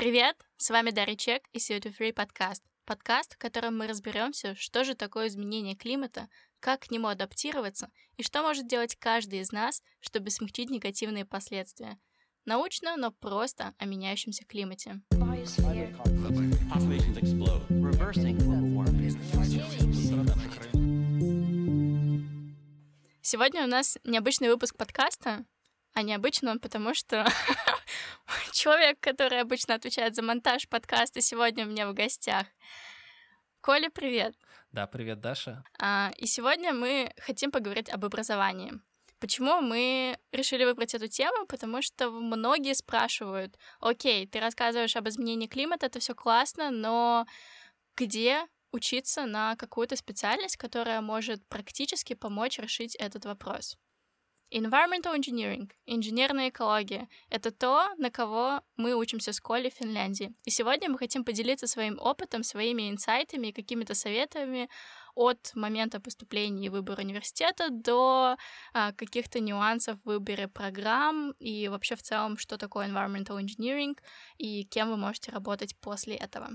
Привет, с вами Дарья Чек и CO2 Free подкаст. Подкаст, в котором мы разберемся, что же такое изменение климата, как к нему адаптироваться и что может делать каждый из нас, чтобы смягчить негативные последствия. Научно, но просто о меняющемся климате. Сегодня у нас необычный выпуск подкаста, а необычный он потому, что человек, который обычно отвечает за монтаж подкаста, сегодня у меня в гостях. Коля, привет. Да, привет, Даша. А, и сегодня мы хотим поговорить об образовании. Почему мы решили выбрать эту тему? Потому что многие спрашивают, окей, ты рассказываешь об изменении климата, это все классно, но где учиться на какую-то специальность, которая может практически помочь решить этот вопрос? Environmental Engineering, инженерная экология — это то, на кого мы учимся в школе в Финляндии. И сегодня мы хотим поделиться своим опытом, своими инсайтами и какими-то советами от момента поступления и выбора университета до а, каких-то нюансов в выборе программ и вообще в целом, что такое Environmental Engineering и кем вы можете работать после этого.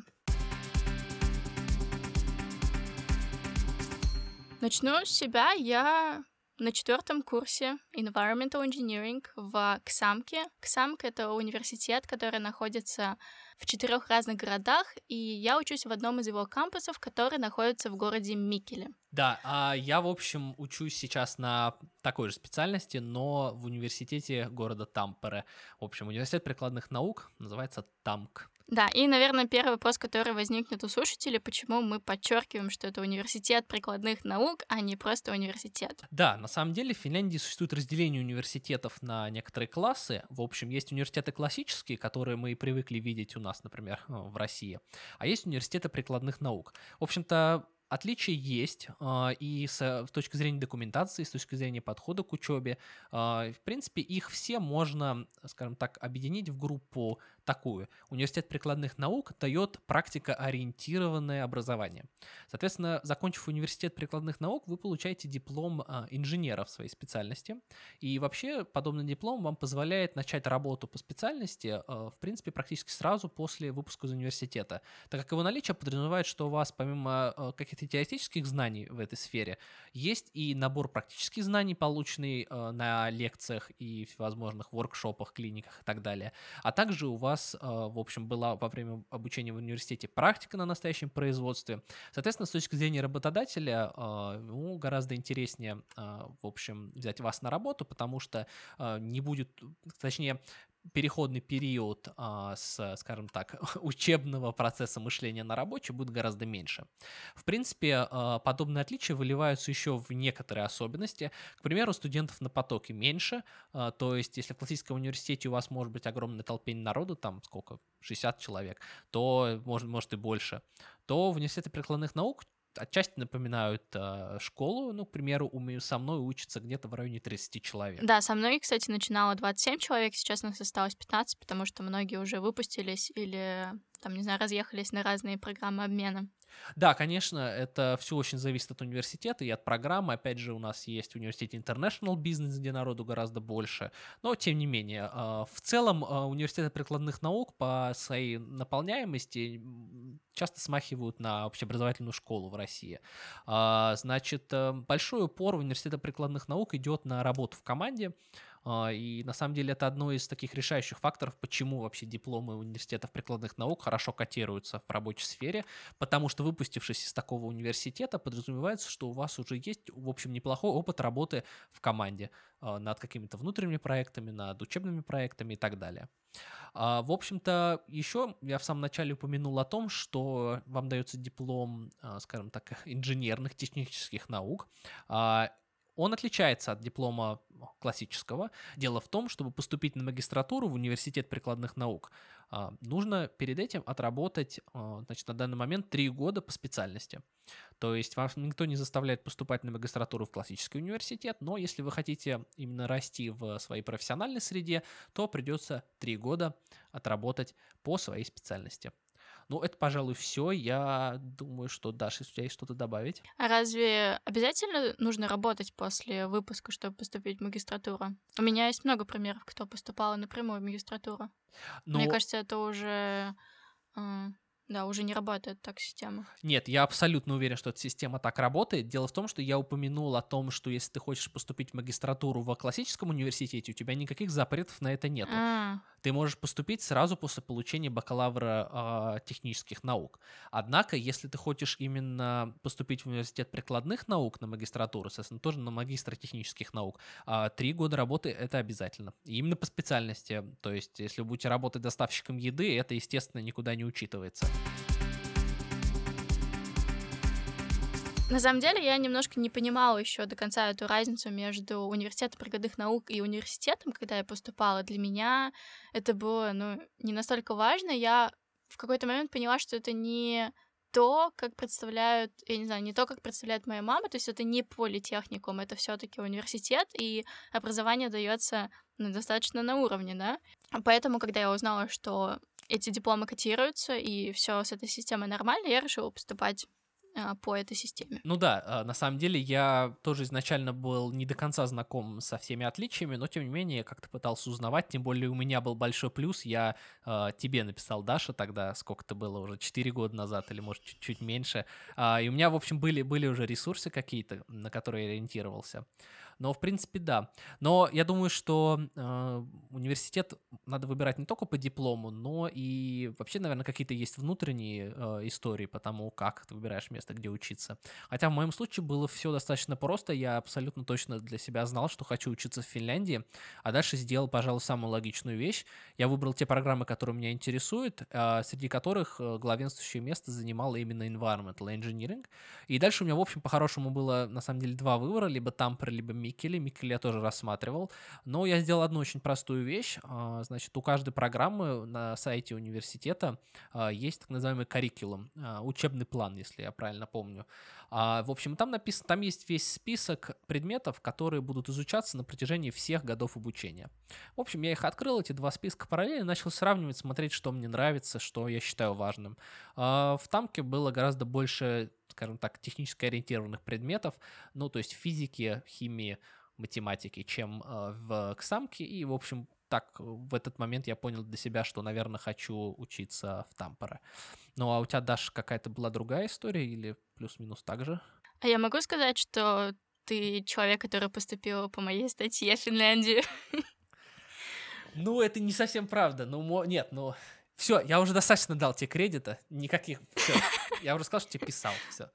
Начну с себя. Я на четвертом курсе Environmental Engineering в Ксамке. Ксамк — это университет, который находится в четырех разных городах, и я учусь в одном из его кампусов, который находится в городе Микеле. Да, а я, в общем, учусь сейчас на такой же специальности, но в университете города Тампере. В общем, университет прикладных наук называется ТАМК. Да, и, наверное, первый вопрос, который возникнет у слушателей, почему мы подчеркиваем, что это университет прикладных наук, а не просто университет. Да, на самом деле в Финляндии существует разделение университетов на некоторые классы. В общем, есть университеты классические, которые мы привыкли видеть у нас, например, в России, а есть университеты прикладных наук. В общем-то, Отличия есть, а, и с, точки зрения документации, с точки зрения подхода к учебе. А, в принципе, их все можно, скажем так, объединить в группу такую. Университет прикладных наук дает практикоориентированное образование. Соответственно, закончив университет прикладных наук, вы получаете диплом а, инженера в своей специальности. И вообще, подобный диплом вам позволяет начать работу по специальности, в принципе, практически сразу после выпуска из университета, так как его наличие подразумевает, что у вас помимо каких каких-то теоретических знаний в этой сфере, есть и набор практических знаний, полученный на лекциях и всевозможных воркшопах, клиниках и так далее. А также у вас, э, в общем, была во время обучения в университете практика на настоящем производстве. Соответственно, с точки зрения работодателя, э, ему гораздо интереснее, э, в общем, взять вас на работу, потому что не будет, точнее, переходный период а, с, скажем так, учебного процесса мышления на рабочий будет гораздо меньше. В принципе, а, подобные отличия выливаются еще в некоторые особенности. К примеру, студентов на потоке меньше, а, то есть если в классическом университете у вас может быть огромное толпение народу, там сколько, 60 человек, то может, может и больше, то в университете прикладных наук отчасти напоминают э, школу. Ну, к примеру, у, со мной учатся где-то в районе 30 человек. Да, со мной, кстати, начинало 27 человек, сейчас нас осталось 15, потому что многие уже выпустились или, там, не знаю, разъехались на разные программы обмена. Да, конечно, это все очень зависит от университета и от программы. Опять же, у нас есть в университете International Business, где народу гораздо больше. Но, тем не менее, а, в целом а, университеты прикладных наук по своей наполняемости часто смахивают на общеобразовательную школу в России. А, значит, э, большой упор университета прикладных наук идет на работу в команде. А, и на самом деле это одно из таких решающих факторов, почему вообще дипломы университетов прикладных наук хорошо котируются в рабочей сфере, потому что выпустившись из такого университета, подразумевается, что у вас уже есть, в общем, неплохой опыт работы в команде а, над какими-то внутренними проектами, над учебными проектами и так далее. А, в общем-то, еще я в самом начале упомянул о том, что вам дается диплом, скажем так, инженерных технических наук. Он отличается от диплома классического. Дело в том, чтобы поступить на магистратуру в университет прикладных наук, а, нужно перед этим отработать, а, значит, на данный момент три года по специальности. То есть вас никто не заставляет поступать на магистратуру в классический университет, но если вы хотите именно расти в своей профессиональной среде, то придется три года отработать по своей специальности. Ну, это, пожалуй, все. Я думаю, что, Даша, если у тебя есть что-то добавить. А разве обязательно нужно работать после выпуска, чтобы поступить в магистратуру? У меня есть много примеров, кто поступал напрямую в магистратуру. Но... Мне кажется, это уже э, да, уже не работает так система. Нет, я абсолютно уверен, что эта система так работает. Дело в том, что я упомянул о том, что если ты хочешь поступить в магистратуру в классическом университете, у тебя никаких запретов на это нет. А. Ты можешь поступить сразу после получения бакалавра э, технических наук. Однако, если ты хочешь именно поступить в университет прикладных наук на магистратуру, соответственно, тоже на магистра технических наук, э, три года работы это обязательно. И именно по специальности. То есть, если вы будете работать доставщиком еды, это, естественно, никуда не учитывается. На самом деле я немножко не понимала еще до конца эту разницу между университетом прикладных наук и университетом, когда я поступала. Для меня это было ну, не настолько важно. Я в какой-то момент поняла, что это не то, как представляют, я не знаю, не то, как представляет моя мама, то есть это не политехникум, это все-таки университет, и образование дается ну, достаточно на уровне, да. Поэтому, когда я узнала, что эти дипломы котируются, и все с этой системой нормально, я решила поступать по этой системе. Ну да, а, на самом деле я тоже изначально был не до конца знаком со всеми отличиями, но тем не менее как-то пытался узнавать, тем более у меня был большой плюс, я э, тебе написал, Даша, тогда сколько-то было уже, 4 года назад или может чуть-чуть меньше, э, и у меня, в общем, были, были уже ресурсы какие-то, на которые я ориентировался. Но, в принципе, да. Но я думаю, что э, университет надо выбирать не только по диплому, но и вообще, наверное, какие-то есть внутренние э, истории по тому, как ты выбираешь место, где учиться. Хотя в моем случае было все достаточно просто. Я абсолютно точно для себя знал, что хочу учиться в Финляндии, а дальше сделал, пожалуй, самую логичную вещь. Я выбрал те программы, которые меня интересуют, э, среди которых э, главенствующее место занимало именно environmental engineering. И дальше у меня, в общем, по-хорошему было, на самом деле, два выбора, либо Тампер, либо Микеле. Микеле я тоже рассматривал. Но я сделал одну очень простую вещь. А, значит, у каждой программы на сайте университета а, есть так называемый а, учебный план, если я правильно помню. В общем, там написано, там есть весь список предметов, которые будут изучаться на протяжении всех годов обучения. В общем, я их открыл, эти два списка параллельно, начал сравнивать, смотреть, что мне нравится, что я считаю важным. В Тамке было гораздо больше скажем так, технически ориентированных предметов, ну, то есть физики, химии, математики, чем э, в КСАМке. И, в общем, так в этот момент я понял для себя, что, наверное, хочу учиться в Тампере. Ну, а у тебя, Даша, какая-то была другая история или плюс-минус так же? А я могу сказать, что ты человек, который поступил по моей статье в Финляндию? Ну, это не совсем правда. Ну, нет, ну, все, я уже достаточно дал тебе кредита, никаких. Все, я уже сказал, что тебе писал. Все.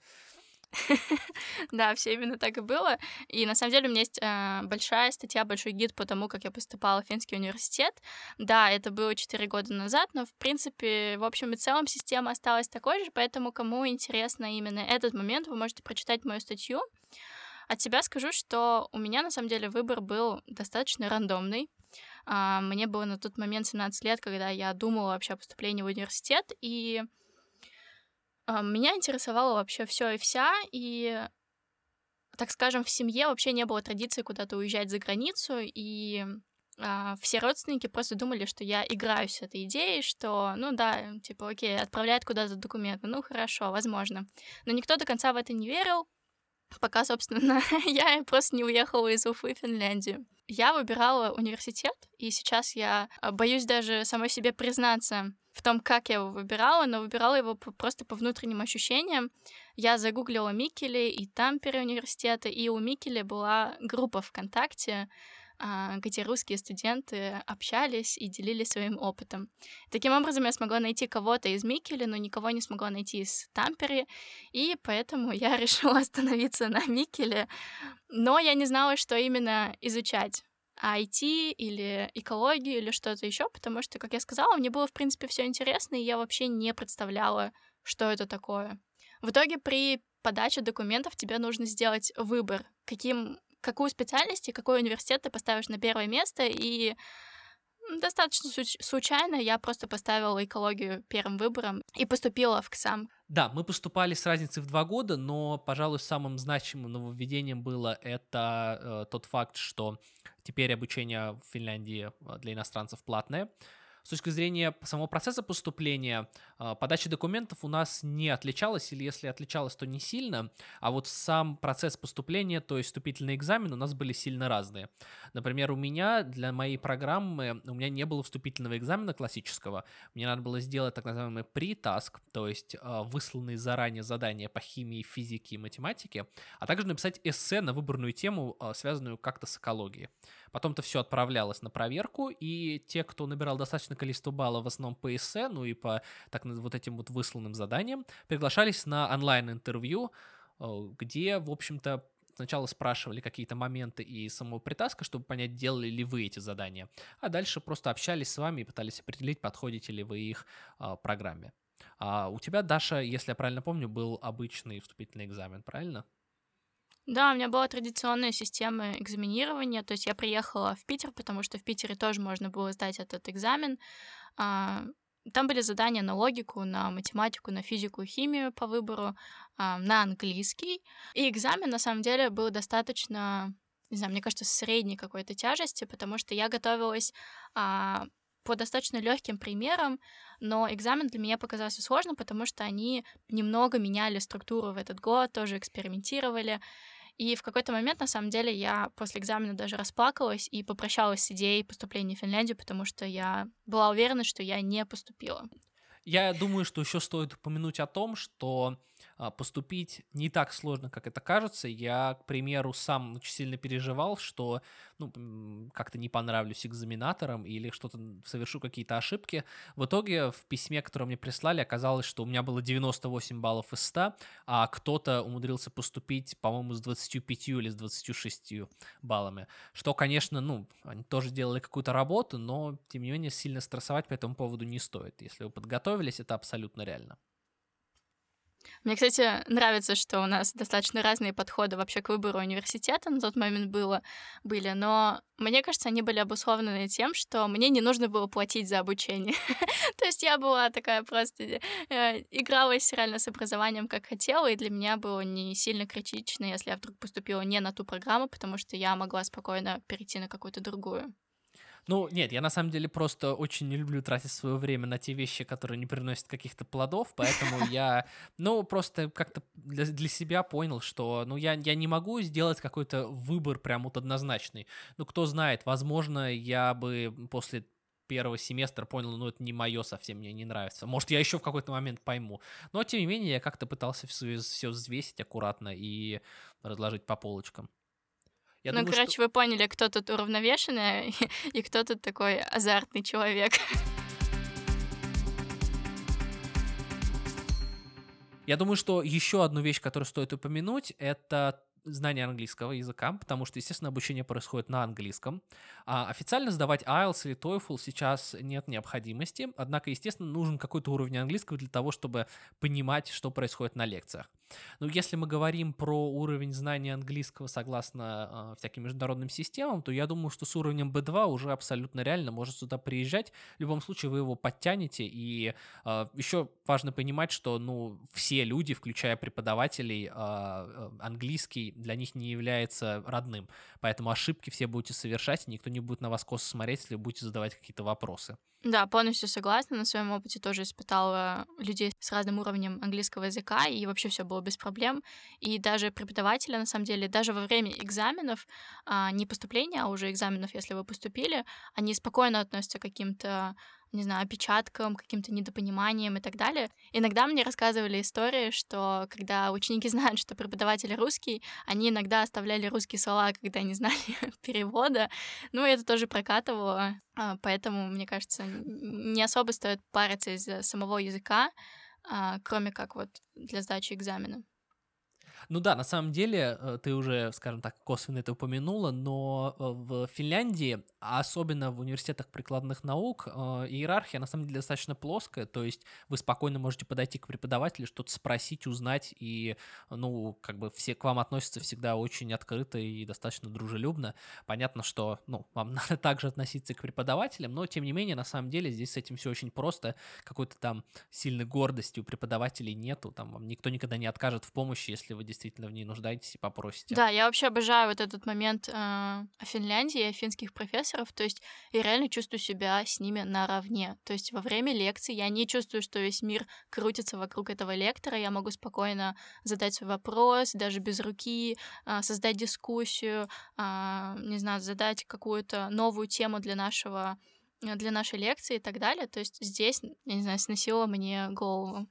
Да, все именно так и было. И на самом деле у меня есть э, большая статья, большой гид по тому, как я поступала в Финский университет. Да, это было 4 года назад, но в принципе, в общем и целом, система осталась такой же, поэтому кому интересно именно этот момент, вы можете прочитать мою статью. От себя скажу, что у меня на самом деле выбор был достаточно рандомный. А, мне было на тот момент 17 лет, когда я думала вообще о поступлении в университет, и меня интересовало вообще все и вся, и так скажем, в семье вообще не было традиции куда-то уезжать за границу, и а, все родственники просто думали, что я играю с этой идеей, что, ну да, типа, окей, отправляет куда-то документы, ну хорошо, возможно. Но никто до конца в это не верил, пока, собственно, я просто не уехала из Уфы в Финляндию. Я выбирала университет, и сейчас я а, боюсь даже самой себе признаться в том, как я его выбирала, но выбирала его просто по внутренним ощущениям. Я загуглила Микеле и Тампере университета, и у Микеле была группа ВКонтакте, где русские студенты общались и делились своим опытом. Таким образом, я смогла найти кого-то из Микеле, но никого не смогла найти из Тампере, и поэтому я решила остановиться на Микеле. Но я не знала, что именно изучать. IT или экологию или что-то еще, потому что, как я сказала, мне было, в принципе, все интересно, и я вообще не представляла, что это такое. В итоге при подаче документов тебе нужно сделать выбор, каким какую специальность и какой университет ты поставишь на первое место, и достаточно случайно я просто поставила экологию первым выбором и поступила в КСАМ. Да, мы поступали с разницей в два года, но, пожалуй, самым значимым нововведением было это э, тот факт, что теперь обучение в Финляндии э, для иностранцев платное. Точки зрения самого процесса поступления, а, подача документов у нас не отличалась, или если отличалась, то не сильно, а вот сам процесс поступления, то есть вступительный экзамен, у нас были сильно разные. Например, у меня для моей программы, у меня не было вступительного экзамена классического, мне надо было сделать так называемый pre-task, то есть а, высланные заранее задания по химии, физике и математике, а также написать эссе на выбранную тему, а, связанную как-то с экологией. Потом-то все отправлялось на проверку, и те, кто набирал достаточное количество баллов в основном по эссе, ну и по так вот этим вот высланным заданиям, приглашались на онлайн-интервью, э, где, в общем-то, сначала спрашивали какие-то моменты и самого притаска, чтобы понять, делали ли вы эти задания, а дальше просто общались с вами и пытались определить, подходите ли вы их а, программе. А у тебя, Даша, если я правильно помню, был обычный вступительный экзамен, правильно? Да, у меня была традиционная система экзаменирования, то есть я приехала в Питер, потому что в Питере тоже можно было сдать этот экзамен. А, там были задания на логику, на математику, на физику химию по выбору, а, на английский. И экзамен, на самом деле, был достаточно, не знаю, мне кажется, средней какой-то тяжести, потому что я готовилась а, по достаточно легким примерам, но экзамен для меня показался сложным, потому что они немного меняли структуру в этот год, тоже экспериментировали. И в какой-то момент, на самом деле, я после экзамена даже расплакалась и попрощалась с идеей поступления в Финляндию, потому что я была уверена, что я не поступила. Я думаю, что еще стоит упомянуть о том, что поступить не так сложно, как это кажется. Я, к примеру, сам очень сильно переживал, что ну, как-то не понравлюсь экзаменаторам или что-то совершу какие-то ошибки. В итоге в письме, которое мне прислали, оказалось, что у меня было 98 баллов из 100, а кто-то умудрился поступить, по-моему, с 25 или с 26 баллами. Что, конечно, ну, они тоже делали какую-то работу, но, тем не менее, сильно стрессовать по этому поводу не стоит. Если вы подготовились, это абсолютно реально. Мне, кстати, нравится, что у нас достаточно разные подходы вообще к выбору университета на тот момент было, были, но мне кажется, они были обусловлены тем, что мне не нужно было платить за обучение. То есть я была такая просто э, игралась реально с образованием, как хотела, и для меня было не сильно критично, если я вдруг поступила не на ту программу, потому что я могла спокойно перейти на какую-то другую. Ну, нет, я на самом деле просто очень не люблю тратить свое время на те вещи, которые не приносят каких-то плодов, поэтому я, ну, просто как-то для, для себя понял, что, ну, я, я не могу сделать какой-то выбор прям вот однозначный. Ну, кто знает, возможно, я бы после первого семестра понял, ну, это не мое совсем, мне не нравится. Может, я еще в какой-то момент пойму. Но, тем не менее, я как-то пытался все, все взвесить аккуратно и разложить по полочкам. Я ну, думаю, короче, что... вы поняли, кто тут уравновешенный и кто тут такой азартный человек. Я думаю, что еще одну вещь, которую стоит упомянуть, это знание английского языка, потому что, естественно, обучение происходит на английском. А официально сдавать IELTS или TOEFL сейчас нет необходимости, однако, естественно, нужен какой-то уровень английского для того, чтобы понимать, что происходит на лекциях. Но если мы говорим про уровень знания английского согласно э, всяким международным системам, то я думаю, что с уровнем B2 уже абсолютно реально может сюда приезжать. В любом случае вы его подтянете. И э, еще важно понимать, что ну, все люди, включая преподавателей, э, английский для них не является родным. Поэтому ошибки все будете совершать, и никто не будет на вас косо смотреть, если вы будете задавать какие-то вопросы. Да, полностью согласна. На своем опыте тоже испытала людей с разным уровнем английского языка, и вообще все было без проблем. И даже преподаватели, на самом деле, даже во время экзаменов, а, не поступления, а уже экзаменов, если вы поступили, они спокойно относятся к каким-то не знаю, опечаткам, каким-то недопониманием и так далее. Иногда мне рассказывали истории, что когда ученики знают, что преподаватель русский, они иногда оставляли русские слова, когда не знали перевода. Ну, это тоже прокатывало. А, поэтому, мне кажется, не особо стоит париться из-за самого языка, а, кроме как вот для сдачи экзамена. Ну да, на самом деле, э, ты уже, скажем так, косвенно это упомянула, но э, в Финляндии, особенно в университетах прикладных наук, э, иерархия на самом деле достаточно плоская, то есть вы спокойно можете подойти к преподавателю, что-то спросить, узнать, и, ну, как бы все к вам относятся всегда очень открыто и достаточно дружелюбно. Понятно, что, ну, вам надо также относиться к преподавателям, но, тем не менее, на самом деле, здесь с этим все очень просто, какой-то там сильной гордости у преподавателей нету, там вам никто никогда не откажет в помощи, если вы действительно действительно в ней нуждаетесь и попросите. Да, я вообще обожаю вот этот момент э, Финляндии, о финских профессоров, то есть я реально чувствую себя с ними наравне. То есть во время лекции я не чувствую, что весь мир крутится вокруг этого лектора, я могу спокойно задать свой вопрос, даже без руки, э, создать дискуссию, э, не знаю, задать какую-то новую тему для нашего для нашей лекции и так далее. То есть здесь, я не знаю, сносило мне голову.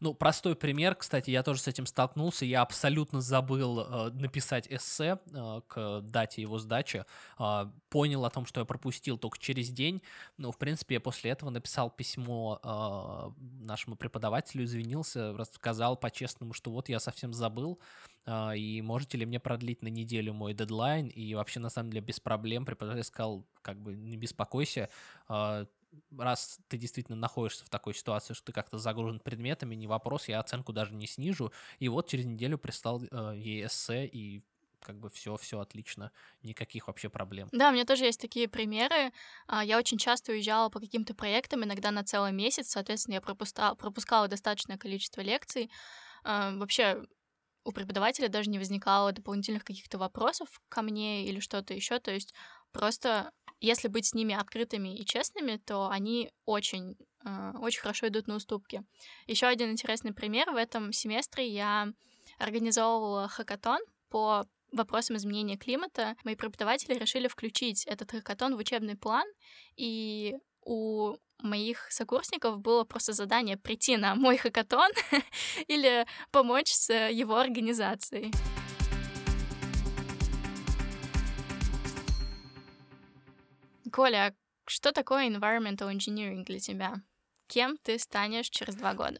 Ну, простой пример, кстати, я тоже с этим столкнулся. Я абсолютно забыл э, написать эссе э, к дате его сдачи. Э, понял о том, что я пропустил только через день. Ну, в принципе, я после этого написал письмо э, нашему преподавателю, извинился, рассказал по-честному, что вот я совсем забыл. Э, и можете ли мне продлить на неделю мой дедлайн? И вообще, на самом деле, без проблем. Преподаватель сказал, как бы, не беспокойся, э, раз ты действительно находишься в такой ситуации, что ты как-то загружен предметами, не вопрос, я оценку даже не снижу. И вот через неделю прислал э, эссе, и как бы все, все отлично, никаких вообще проблем. Да, у меня тоже есть такие примеры. А, я очень часто уезжала по каким-то проектам, иногда на целый месяц, соответственно, я пропускала, пропускала достаточное количество лекций. А, вообще у преподавателя даже не возникало дополнительных каких-то вопросов ко мне или что-то еще. То есть просто если быть с ними открытыми и честными, то они очень, э, очень хорошо идут на уступки. Еще один интересный пример. В этом семестре я организовывала хакатон по вопросам изменения климата. Мои преподаватели решили включить этот хакатон в учебный план, и у моих сокурсников было просто задание прийти на мой хакатон или помочь с его организацией. Коля, что такое environmental engineering для тебя? Кем ты станешь через два года?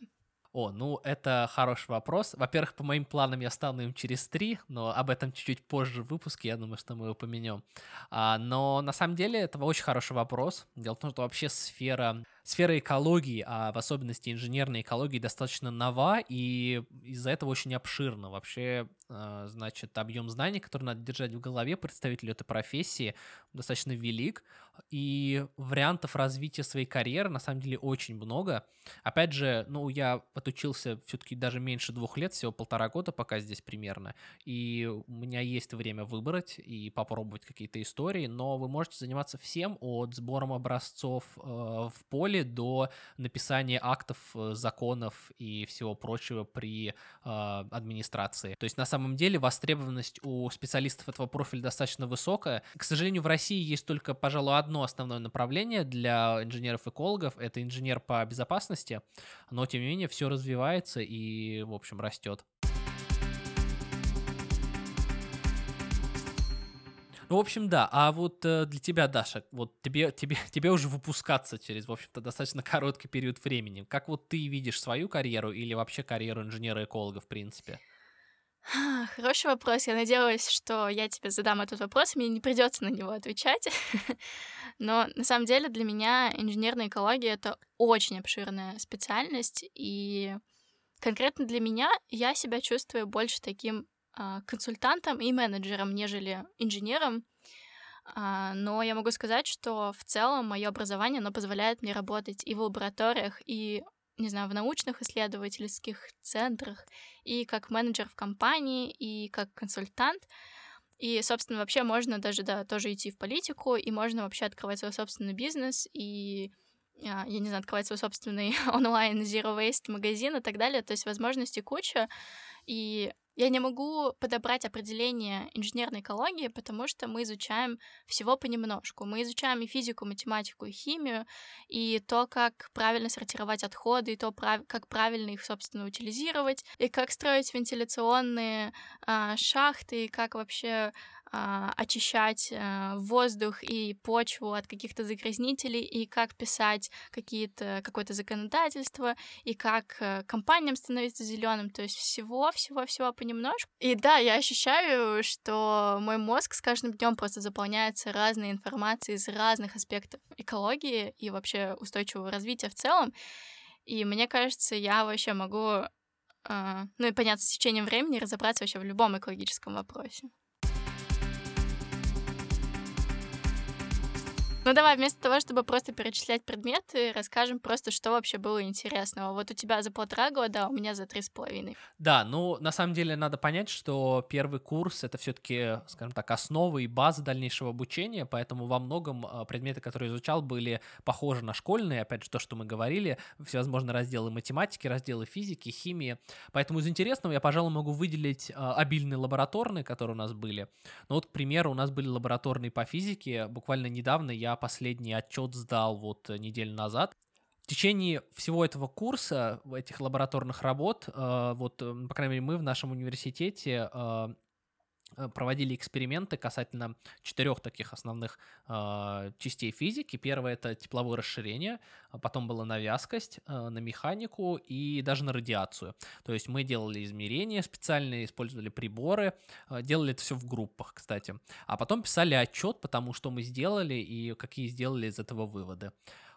О, ну это хороший вопрос. Во-первых, по моим планам я стану им через три, но об этом чуть-чуть позже в выпуске, я думаю, что мы упомянем. А, но на самом деле это очень хороший вопрос. Дело в том, что вообще сфера сфера экологии, а в особенности инженерной экологии, достаточно нова, и из-за этого очень обширна. Вообще, а, значит, объем знаний, который надо держать в голове представителю этой профессии, достаточно велик, и вариантов развития своей карьеры на самом деле очень много. Опять же, ну, я отучился все-таки даже меньше двух лет, всего полтора года пока здесь примерно, и у меня есть время выбрать и попробовать какие-то истории, но вы можете заниматься всем от сбором образцов э, в поле, школе до написания актов, э, законов и всего прочего при э, администрации. То есть на самом деле востребованность у специалистов этого профиля достаточно высокая. К сожалению, в России есть только, пожалуй, одно основное направление для инженеров-экологов, это инженер по безопасности, но тем не менее все развивается и, в общем, растет. Ну, в общем, да. А вот э, для тебя, Даша, вот тебе, тебе, тебе уже выпускаться через, в общем-то, достаточно короткий период времени. Как вот ты видишь свою карьеру или вообще карьеру инженера-эколога, в принципе? Хороший вопрос. Я надеялась, что я тебе задам этот вопрос, мне не придется на него отвечать. Но на самом деле для меня инженерная экология это очень обширная специальность, и конкретно для меня я себя чувствую больше таким консультантом и менеджером, нежели инженером. А, но я могу сказать, что в целом мое образование, оно позволяет мне работать и в лабораториях, и не знаю, в научных исследовательских центрах, и как менеджер в компании, и как консультант. И, собственно, вообще можно даже, да, тоже идти в политику, и можно вообще открывать свой собственный бизнес, и а, я не знаю, открывать свой собственный онлайн Zero Waste магазин и так далее. То есть возможностей куча. И я не могу подобрать определение инженерной экологии, потому что мы изучаем всего понемножку. Мы изучаем и физику, математику, и химию, и то, как правильно сортировать отходы, и то, как правильно их, собственно, утилизировать, и как строить вентиляционные а, шахты, и как вообще очищать а, воздух и почву от каких-то загрязнителей, и как писать какие-то, какое-то законодательство, и как а, компаниям становиться зеленым, то есть всего-всего-всего понемножку. И да, я ощущаю, что мой мозг с каждым днем просто заполняется разной информацией из разных аспектов экологии и вообще устойчивого развития в целом. И мне кажется, я вообще могу, э, ну и понятно, с течением времени разобраться вообще в любом экологическом вопросе. Ну давай, вместо того, чтобы просто перечислять предметы, расскажем просто, что вообще было интересного. Вот у тебя за полтора года, а у меня за три с половиной. Да, ну на самом деле надо понять, что первый курс это все-таки, скажем так, основа и база дальнейшего обучения, поэтому во многом а, предметы, которые изучал, были похожи на школьные, опять же, то, что мы говорили, всевозможные разделы математики, разделы физики, химии. Поэтому из интересного я, пожалуй, могу выделить а, обильные лабораторные, которые у нас были. Ну вот, к примеру, у нас были лабораторные по физике. Буквально недавно я последний отчет сдал вот э, неделю назад. В течение всего этого курса, этих лабораторных работ, э, вот, э, по крайней мере, мы в нашем университете проводили эксперименты касательно четырех таких основных э, частей физики. Первое это тепловое расширение, а потом была на вязкость, э, на механику и даже на радиацию. То есть мы делали измерения специальные, использовали приборы, э, делали это все в группах, кстати. А потом писали отчет, потому что мы сделали и какие сделали из этого выводы.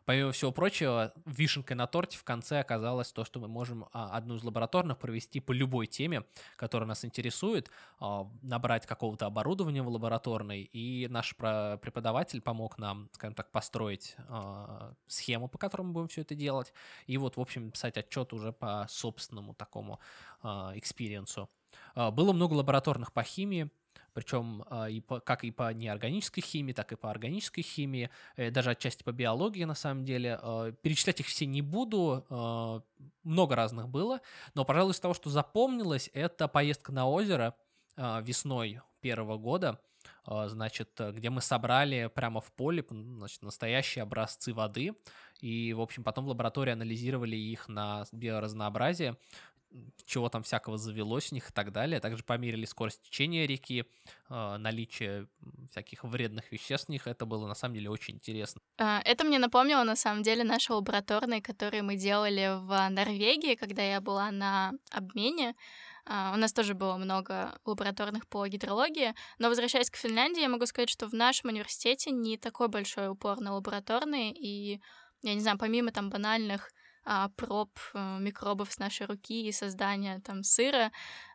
Помимо всего прочего, вишенкой на торте в конце оказалось то, что мы можем а, одну из лабораторных провести по любой теме, которая нас интересует, а, набрать какого-то оборудования в лабораторной, и наш преподаватель помог нам, скажем так, построить а, схему, по которой мы будем все это делать, и вот, в общем, писать отчет уже по собственному такому экспириенсу. Было много лабораторных по химии, причем а, и по, как и по неорганической химии, так и по органической химии, э, даже отчасти по биологии на самом деле. А, перечислять их все не буду, а, много разных было, но, пожалуй, из того, что запомнилось, это поездка на озеро весной первого года, значит, где мы собрали прямо в поле значит, настоящие образцы воды, и, в общем, потом в лаборатории анализировали их на биоразнообразие, чего там всякого завелось у них и так далее. Также померили скорость течения реки, а, наличие всяких вредных веществ в них. Это было на самом деле очень интересно. А, это мне напомнило на самом деле наши лабораторные, которые мы делали в Норвегии, когда я была на обмене. Uh, у нас тоже было много лабораторных по гидрологии, но возвращаясь к Финляндии, я могу сказать, что в нашем университете не такой большой упор на лабораторные, и, я не знаю, помимо там банальных а, проб а, микробов с нашей руки и создания там сыра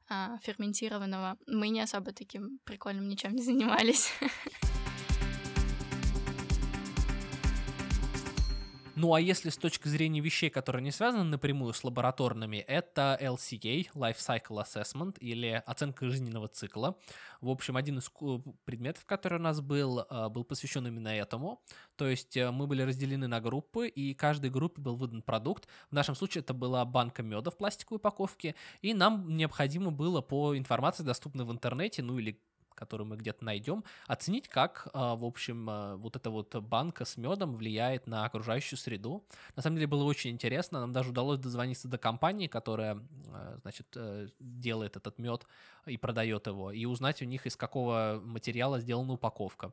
а, ферментированного, мы не особо таким прикольным ничем не занимались. Ну а если с точки зрения вещей, которые не связаны напрямую с лабораторными, это LCA, Life Cycle Assessment, или оценка жизненного цикла. В общем, один из предметов, который у нас был, а, был посвящен именно этому. То есть э, мы были разделены на группы, и каждой группе был выдан продукт. В нашем случае это была банка меда в пластиковой упаковке, и нам необходимо было по информации, доступной в интернете, ну или которую мы где-то найдем, оценить, как, а, в общем, а, вот эта вот банка с медом влияет на окружающую среду. На самом деле было очень интересно, нам даже удалось дозвониться до компании, которая, а, значит, э, делает этот мед и продает его, и узнать у них, из какого материала сделана упаковка.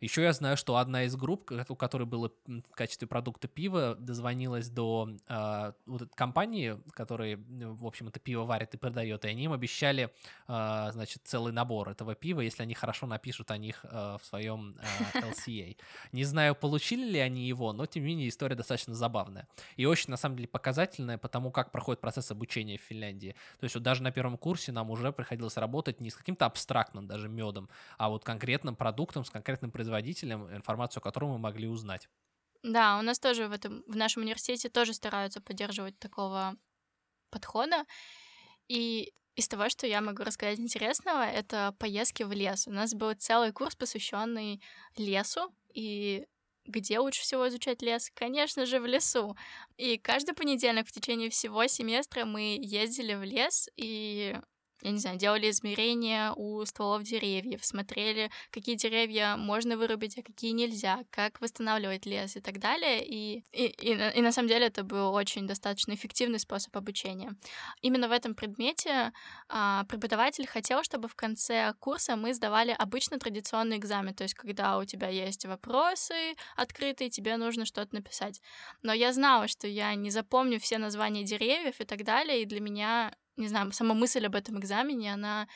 Еще я знаю, что одна из групп, у которой было в качестве продукта пиво, дозвонилась до э, вот компании, которая, в общем, это пиво варит и продает, и они им обещали, э, значит, целый набор этого пива, если они хорошо напишут о них э, в своем э, LCA. Не знаю, получили ли они его, но, тем не менее, история достаточно забавная. И очень, на самом деле, показательная по тому, как проходит процесс обучения в Финляндии. То есть вот даже на первом курсе нам уже приходилось работать не с каким-то абстрактным даже медом, а вот конкретным продуктом, с конкретным производителем производителем, информацию о котором мы могли узнать. Да, у нас тоже в этом, в нашем университете тоже стараются поддерживать такого подхода. И из того, что я могу рассказать интересного, это поездки в лес. У нас был целый курс, посвященный лесу, и где лучше всего изучать лес? Конечно же, в лесу. И каждый понедельник в течение всего семестра мы ездили в лес, и я не знаю, делали измерения у стволов деревьев, смотрели, какие деревья можно вырубить, а какие нельзя, как восстанавливать лес и так далее. И, и, и, и на самом деле это был очень достаточно эффективный способ обучения. Именно в этом предмете а, преподаватель хотел, чтобы в конце курса мы сдавали обычно традиционный экзамен, то есть когда у тебя есть вопросы открытые, тебе нужно что-то написать. Но я знала, что я не запомню все названия деревьев и так далее, и для меня не знаю, сама мысль об этом экзамене, она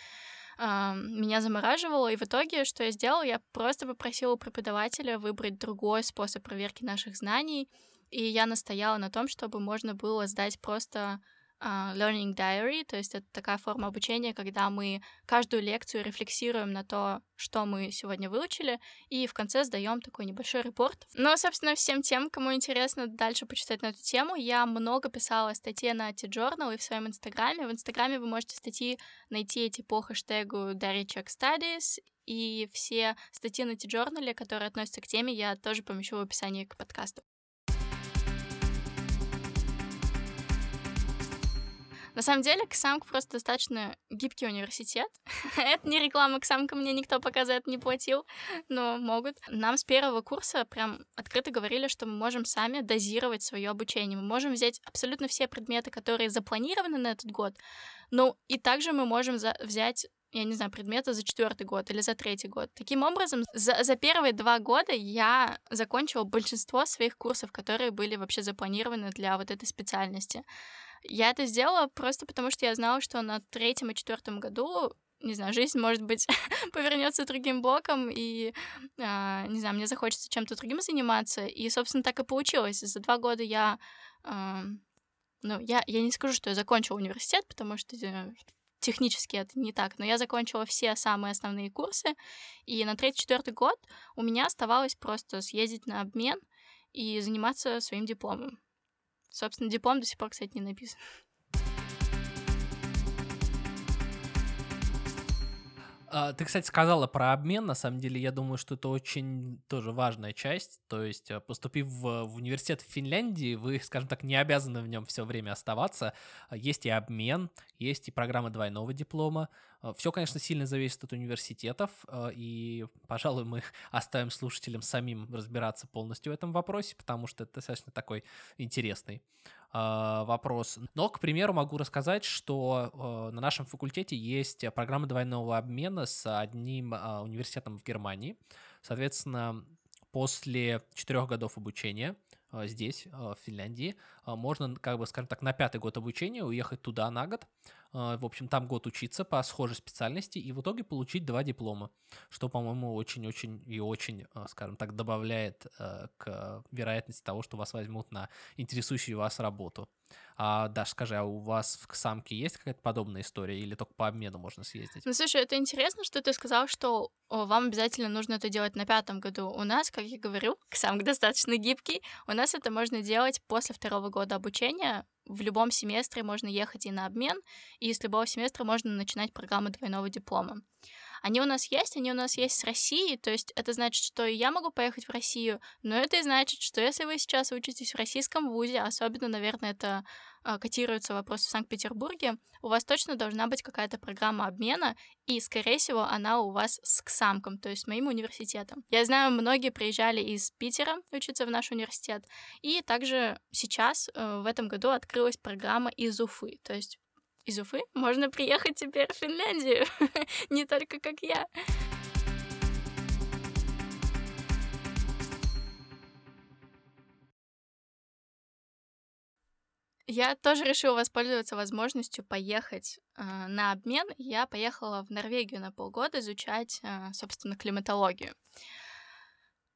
Uh, меня замораживала, и в итоге, что я сделала, я просто попросила преподавателя выбрать другой способ проверки наших знаний, и я настояла на том, чтобы можно было сдать просто Learning Diary, то есть это такая форма обучения, когда мы каждую лекцию рефлексируем на то, что мы сегодня выучили, и в конце сдаем такой небольшой репорт. Но, собственно, всем тем, кому интересно дальше почитать на эту тему, я много писала статьи на T-Journal и в своем инстаграме. В инстаграме вы можете статьи найти эти по хэштегу Дарья Check Studies, и все статьи на T-Journal, которые относятся к теме, я тоже помещу в описании к подкасту. На самом деле, Ксамк просто достаточно гибкий университет. это не реклама Ксамка, мне никто пока за это не платил, но могут. Нам с первого курса прям открыто говорили, что мы можем сами дозировать свое обучение. Мы можем взять абсолютно все предметы, которые запланированы на этот год, ну и также мы можем взять я не знаю, предметы за четвертый год или за третий год. Таким образом, за, за первые два года я закончила большинство своих курсов, которые были вообще запланированы для вот этой специальности. Я это сделала просто потому, что я знала, что на третьем и четвертом году не знаю, жизнь, может быть, повернется другим блоком, и, э, не знаю, мне захочется чем-то другим заниматься. И, собственно, так и получилось. За два года я, э, ну, я, я не скажу, что я закончила университет, потому что э, технически это не так, но я закончила все самые основные курсы, и на третий-четвертый год у меня оставалось просто съездить на обмен и заниматься своим дипломом. Собственно, диплом до сих пор, кстати, не написан. А, ты, кстати, сказала про обмен. На самом деле, я думаю, что это очень тоже важная часть. То есть, э, поступив в, в университет в Финляндии, вы, скажем так, не обязаны в нем все время оставаться. Есть и обмен, есть и программа двойного диплома. Э, все, конечно, сильно зависит от университетов, э, и, пожалуй, мы оставим слушателям самим разбираться полностью в этом вопросе, потому что это достаточно такой интересный а, вопрос. Но, к примеру, могу рассказать, что э, на нашем факультете есть программа двойного обмена с одним университетом в Германии. Соответственно, после четырех годов обучения здесь, в Финляндии, можно, как бы, скажем так, на пятый год обучения уехать туда на год, в общем, там год учиться по схожей специальности и в итоге получить два диплома, что, по-моему, очень-очень и очень, а, скажем так, добавляет а, к вероятности того, что вас возьмут на интересующую вас работу. А, Даш, скажи, а у вас в самке есть какая-то подобная история или только по обмену можно съездить? Ну, слушай, это интересно, что ты сказал, что вам обязательно нужно это делать на пятом году. У нас, как я говорю, самк достаточно гибкий. У нас это можно делать после второго года обучения в любом семестре можно ехать и на обмен, и с любого семестра можно начинать программы двойного диплома. Они у нас есть, они у нас есть с России, то есть это значит, что и я могу поехать в Россию, но это и значит, что если вы сейчас учитесь в российском вузе, особенно, наверное, это э, котируется вопрос в Санкт-Петербурге, у вас точно должна быть какая-то программа обмена, и, скорее всего, она у вас с КСАМКом, то есть с моим университетом. Я знаю, многие приезжали из Питера учиться в наш университет, и также сейчас э, в этом году открылась программа из Уфы, то есть из Уфы можно приехать теперь в Финляндию, не только как я. Я тоже решила воспользоваться возможностью поехать э, на обмен. Я поехала в Норвегию на полгода изучать, э, собственно, климатологию.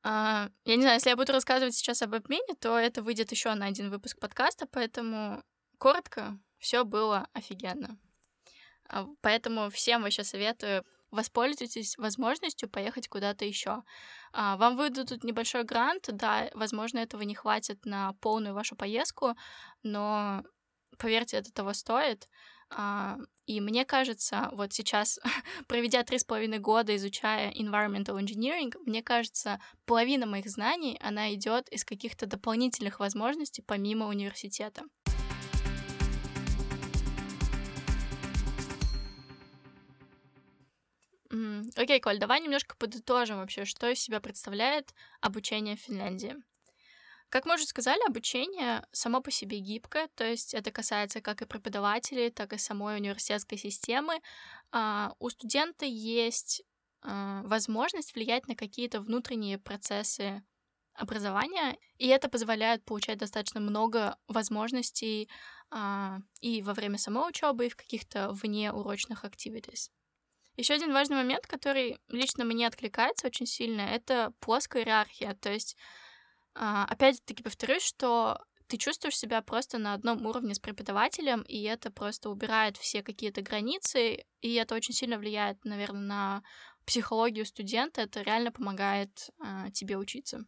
Э, я не знаю, если я буду рассказывать сейчас об обмене, то это выйдет еще на один выпуск подкаста, поэтому коротко все было офигенно. А, поэтому всем вообще советую воспользуйтесь возможностью поехать куда-то еще. А, вам выдадут небольшой грант, да, возможно, этого не хватит на полную вашу поездку, но поверьте, это того стоит. А, и мне кажется, вот сейчас, проведя три с половиной года, изучая environmental engineering, мне кажется, половина моих знаний, она идет из каких-то дополнительных возможностей помимо университета. Мгм. Окей, Коль, давай немножко подытожим вообще, что из себя представляет обучение в Финляндии. Как мы уже сказали, обучение само по себе гибкое, то есть это касается как и преподавателей, так и самой университетской системы. А, у студента есть а, возможность влиять на какие-то внутренние процессы образования, и это позволяет получать достаточно много возможностей а, и во время самой учебы, и в каких-то внеурочных activities. Еще один важный момент, который лично мне откликается очень сильно, это плоская иерархия. То есть, а, опять-таки повторюсь, что ты чувствуешь себя просто на одном уровне с преподавателем, и это просто убирает все какие-то границы, и это очень сильно влияет, наверное, на психологию студента, это реально помогает э, тебе учиться.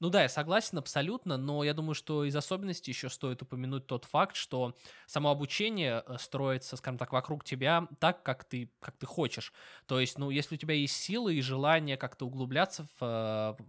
Ну да, я согласен абсолютно, но я думаю, что из особенностей еще стоит упомянуть тот факт, что само обучение э, строится, скажем так, вокруг тебя так, как ты, как ты хочешь. То есть, ну, если у тебя есть силы и желание как-то углубляться в, э,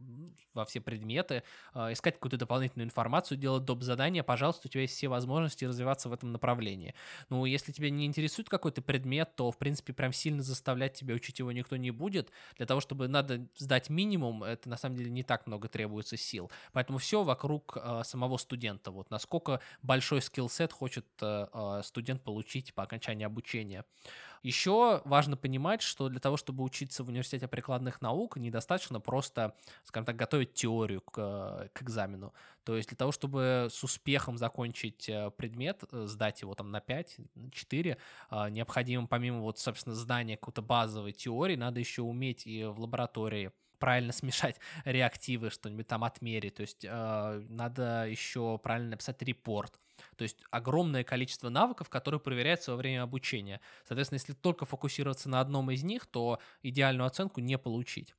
во все предметы, э, искать какую-то дополнительную информацию, делать доп. задания, пожалуйста, у тебя есть все возможности развиваться в этом направлении. Ну, если тебя не интересует какой-то предмет, то, в принципе, прям сильно заставлять тебя учить его никто не будет. Для того, чтобы надо сдать минимум, это на самом деле не так много требуется сил. Поэтому все вокруг э, самого студента. Вот насколько большой скилл-сет хочет э, э, студент получить по окончании обучения. Еще важно понимать, что для того, чтобы учиться в университете прикладных наук, недостаточно просто, скажем так, готовить теорию к, э, к экзамену. То есть для того, чтобы с успехом закончить э, предмет, сдать его там на 5, на 4, необходимо помимо вот, собственно, знания какой-то базовой теории, надо еще уметь и в лаборатории правильно смешать реактивы, что-нибудь там отмерить. То есть э, надо еще правильно написать репорт. То есть огромное количество навыков, которые проверяются во время обучения. Соответственно, если только фокусироваться на одном из них, то идеальную оценку не получить.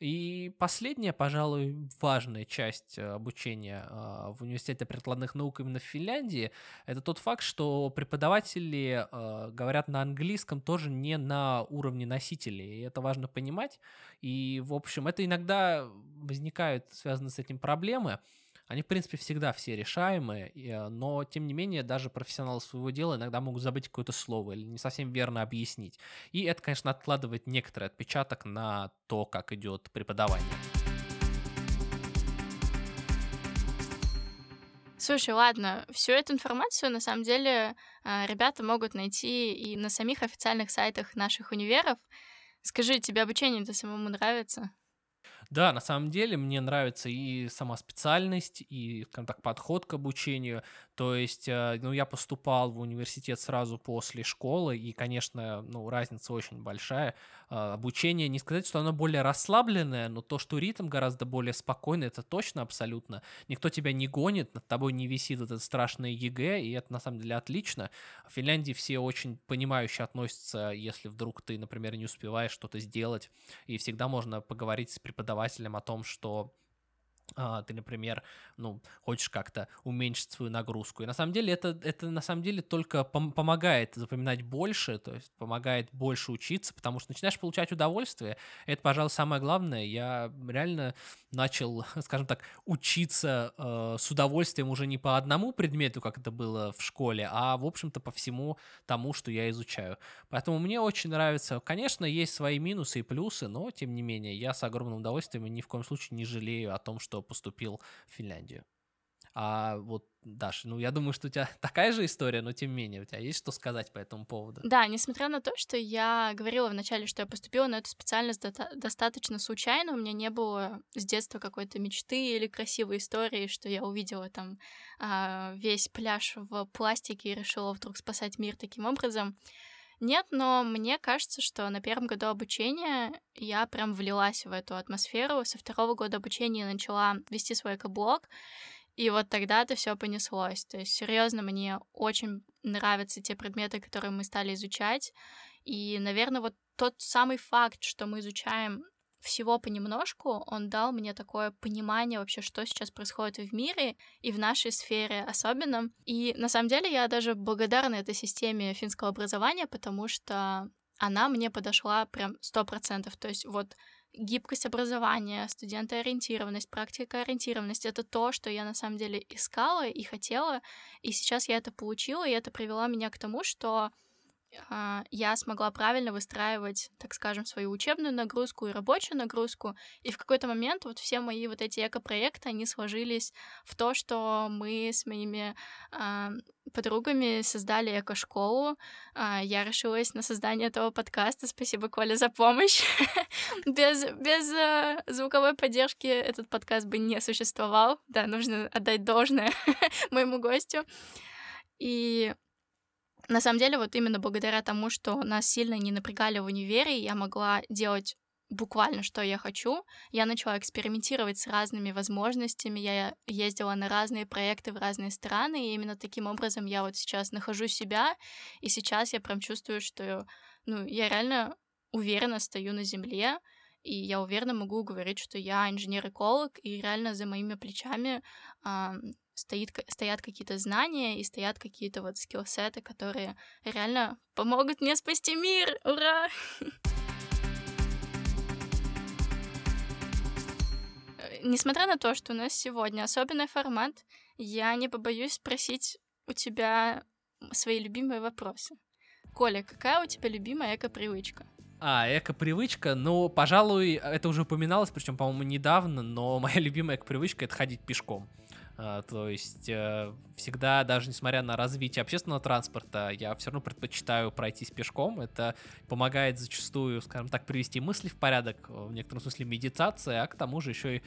И последняя, пожалуй, важная часть э, обучения э, в университете прикладных наук именно в Финляндии, это тот факт, что преподаватели э, говорят на английском тоже не на уровне носителей. И это важно понимать. И, в общем, это иногда возникают связаны с этим проблемы. Они, в принципе, всегда все решаемые, э, но, тем не менее, даже профессионалы своего дела иногда могут забыть какое-то слово или не совсем верно объяснить. И это, конечно, откладывает некоторый отпечаток на то, как идет преподавание. Слушай, ладно, всю эту информацию на самом деле э, ребята могут найти и на самих официальных сайтах наших универов. Скажи, тебе обучение это самому нравится? Да, на самом деле мне нравится и сама специальность, и, скажем так, подход к обучению. То есть, э, ну, я поступал в университет сразу после школы, и, конечно, ну, разница очень большая. А, обучение, не сказать, что оно более расслабленное, но то, что ритм гораздо более спокойный, это точно абсолютно. Никто тебя не гонит, над тобой не висит этот страшный ЕГЭ, и это на самом деле отлично. В Финляндии все очень понимающе относятся, если вдруг ты, например, не успеваешь что-то сделать, и всегда можно поговорить с преподавателем о том, что ты, например, ну, хочешь как-то уменьшить свою нагрузку. И на самом деле это, это на самом деле только пом- помогает запоминать больше, то есть помогает больше учиться, потому что начинаешь получать удовольствие. Это, пожалуй, самое главное. Я реально начал, скажем так, учиться э, с удовольствием уже не по одному предмету, как это было в школе, а, в общем-то, по всему тому, что я изучаю. Поэтому мне очень нравится. Конечно, есть свои минусы и плюсы, но, тем не менее, я с огромным удовольствием и ни в коем случае не жалею о том, что поступил в Финляндию. А вот, Даша, ну я думаю, что у тебя такая же история, но тем не менее, у тебя есть что сказать по этому поводу? Да, несмотря на то, что я говорила вначале, что я поступила на эту специальность до- достаточно случайно, у меня не было с детства какой-то мечты или красивой истории, что я увидела там а, весь пляж в пластике и решила вдруг спасать мир таким образом. Нет, но мне кажется, что на первом году обучения я прям влилась в эту атмосферу. Со второго года обучения начала вести свой экоблог, и вот тогда-то все понеслось. То есть, серьезно, мне очень нравятся те предметы, которые мы стали изучать. И, наверное, вот тот самый факт, что мы изучаем всего понемножку, он дал мне такое понимание вообще, что сейчас происходит в мире и в нашей сфере особенно. И на самом деле я даже благодарна этой системе финского образования, потому что она мне подошла прям сто процентов. То есть вот гибкость образования, студентоориентированность, практикоориентированность — это то, что я на самом деле искала и хотела, и сейчас я это получила, и это привело меня к тому, что я смогла правильно выстраивать, так скажем, свою учебную нагрузку и рабочую нагрузку. И в какой-то момент вот все мои вот эти эко-проекты, они сложились в то, что мы с моими э, подругами создали эко-школу. Э, я решилась на создание этого подкаста. Спасибо, Коля, за помощь. без без э, звуковой поддержки этот подкаст бы не существовал. Да, нужно отдать должное моему гостю. И на самом деле, вот именно благодаря тому, что нас сильно не напрягали в универе, я могла делать буквально, что я хочу. Я начала экспериментировать с разными возможностями, я ездила на разные проекты в разные страны, и именно таким образом я вот сейчас нахожу себя, и сейчас я прям чувствую, что ну, я реально уверенно стою на земле, и я уверенно могу говорить, что я инженер-эколог, и реально за моими плечами э, стоит, стоят какие-то знания и стоят какие-то вот скиллсеты, которые реально помогут мне спасти мир. Ура! Несмотря на то, что у нас сегодня особенный формат, я не побоюсь спросить у тебя свои любимые вопросы. Коля, какая у тебя любимая эко-привычка? А, эко-привычка, ну, пожалуй, это уже упоминалось, причем, по-моему, недавно, но моя любимая эко-привычка — это ходить пешком. Uh, то есть uh, всегда, даже несмотря на развитие общественного транспорта, я все равно предпочитаю пройтись пешком. Это помогает зачастую, скажем так, привести мысли в порядок, в некотором смысле медитация, а к тому же еще и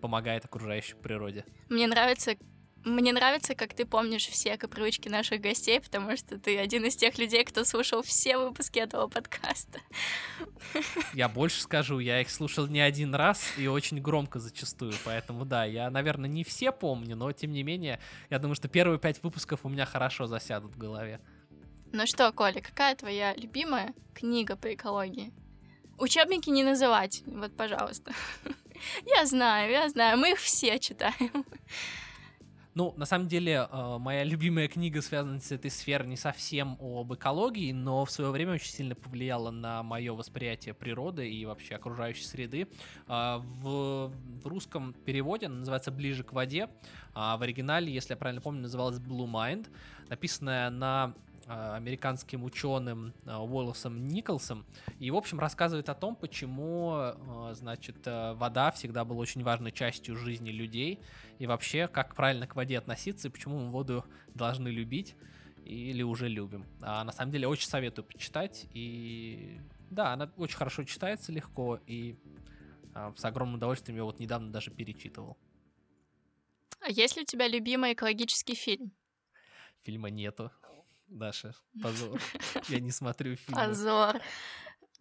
помогает окружающей природе. Мне нравится, мне нравится, как ты помнишь все привычки наших гостей, потому что ты один из тех людей, кто слушал все выпуски этого подкаста. Я больше скажу, я их слушал не один раз и очень громко зачастую, поэтому да, я, наверное, не все помню, но тем не менее, я думаю, что первые пять выпусков у меня хорошо засядут в голове. Ну что, Коля, какая твоя любимая книга по экологии? Учебники не называть, вот, пожалуйста. Я знаю, я знаю, мы их все читаем. Ну, на самом деле, э, моя любимая книга, связанная с этой сферой, не совсем об экологии, но в свое время очень сильно повлияла на мое восприятие природы и вообще окружающей среды. А, в, русском переводе она называется «Ближе к воде», а в оригинале, если я правильно помню, называлась «Blue Mind», написанная на американским ученым а, Уоллесом Николсом. И, в общем, рассказывает о том, почему, а, значит, вода всегда была очень важной частью жизни людей. И вообще, как правильно к воде относиться, и почему мы воду должны любить или уже любим. А на самом деле очень советую почитать. И да, она очень хорошо читается легко. И с огромным удовольствием я вот недавно даже перечитывал. А есть ли у тебя любимый экологический фильм? Фильма нету. Даша, позор. Я не смотрю фильмы. Позор.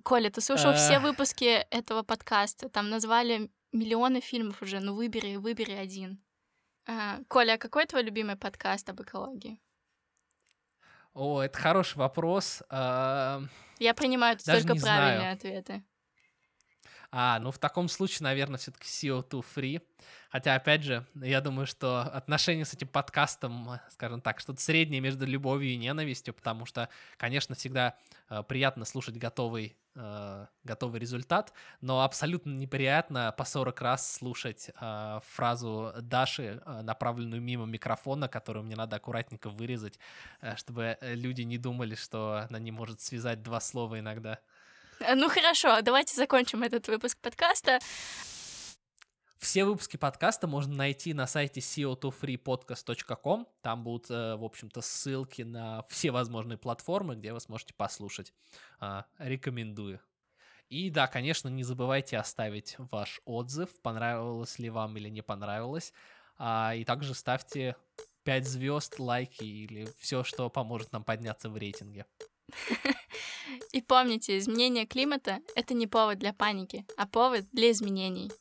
Коля, ты слушал все выпуски этого подкаста. Там назвали миллионы фильмов уже. Ну выбери, выбери один. А, Коля, а какой твой любимый подкаст об экологии? О, это хороший вопрос. Я принимаю только правильные ответы. А, ну в таком случае, наверное, все-таки CO2 free. Хотя, опять же, я думаю, что отношения с этим подкастом, скажем так, что-то среднее между любовью и ненавистью, потому что, конечно, всегда э, приятно слушать готовый, э, готовый результат, но абсолютно неприятно по 40 раз слушать э, фразу Даши, э, направленную мимо микрофона, которую мне надо аккуратненько вырезать, э, чтобы люди не думали, что она не может связать два слова иногда. Э, ну хорошо, давайте закончим этот выпуск подкаста. Все выпуски подкаста можно найти на сайте co2freepodcast.com. Там будут, э, в общем-то, ссылки на все возможные платформы, где вы сможете послушать. А, рекомендую. И да, конечно, не забывайте оставить ваш отзыв, понравилось ли вам или не понравилось. А, и также ставьте 5 звезд, лайки или все, что поможет нам подняться в рейтинге. И помните, изменение климата — это не повод для паники, а повод для изменений.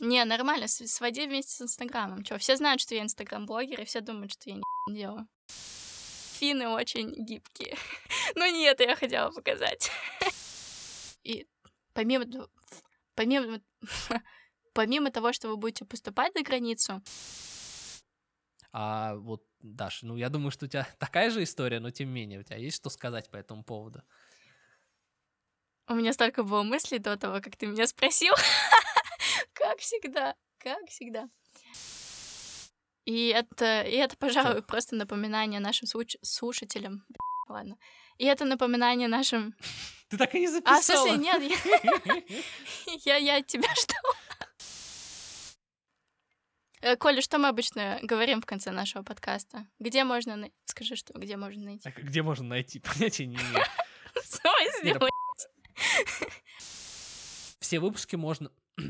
Не, нормально, своди вместе с Инстаграмом. Чё, все знают, что я Инстаграм-блогер, и все думают, что я не делаю. Фины очень гибкие. Ну нет, я хотела показать. И помимо, помимо, помимо того, что вы будете поступать за границу, а вот, Даша, ну я думаю, что у тебя такая же история, но тем не менее, у тебя есть что сказать по этому поводу? У меня столько было мыслей до того, как ты меня спросил. Как всегда, как всегда. И это, и это, пожалуй, просто напоминание нашим слушателям. Ладно. И это напоминание нашим... Ты так и не записала. А, смысле, нет, я, я, от тебя ждала. Э, Коля, что мы обычно говорим в конце нашего подкаста? Где можно найти? Скажи, что где можно найти? А где можно найти? Понятия не имею. В смысле? Все выпуски можно...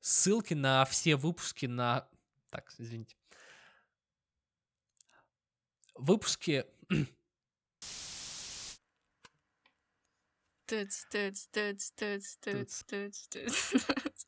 Ссылки на все выпуски на Так, извините. Выпуски... Dudes, dudes, dudes, dudes, dudes, dudes, dudes.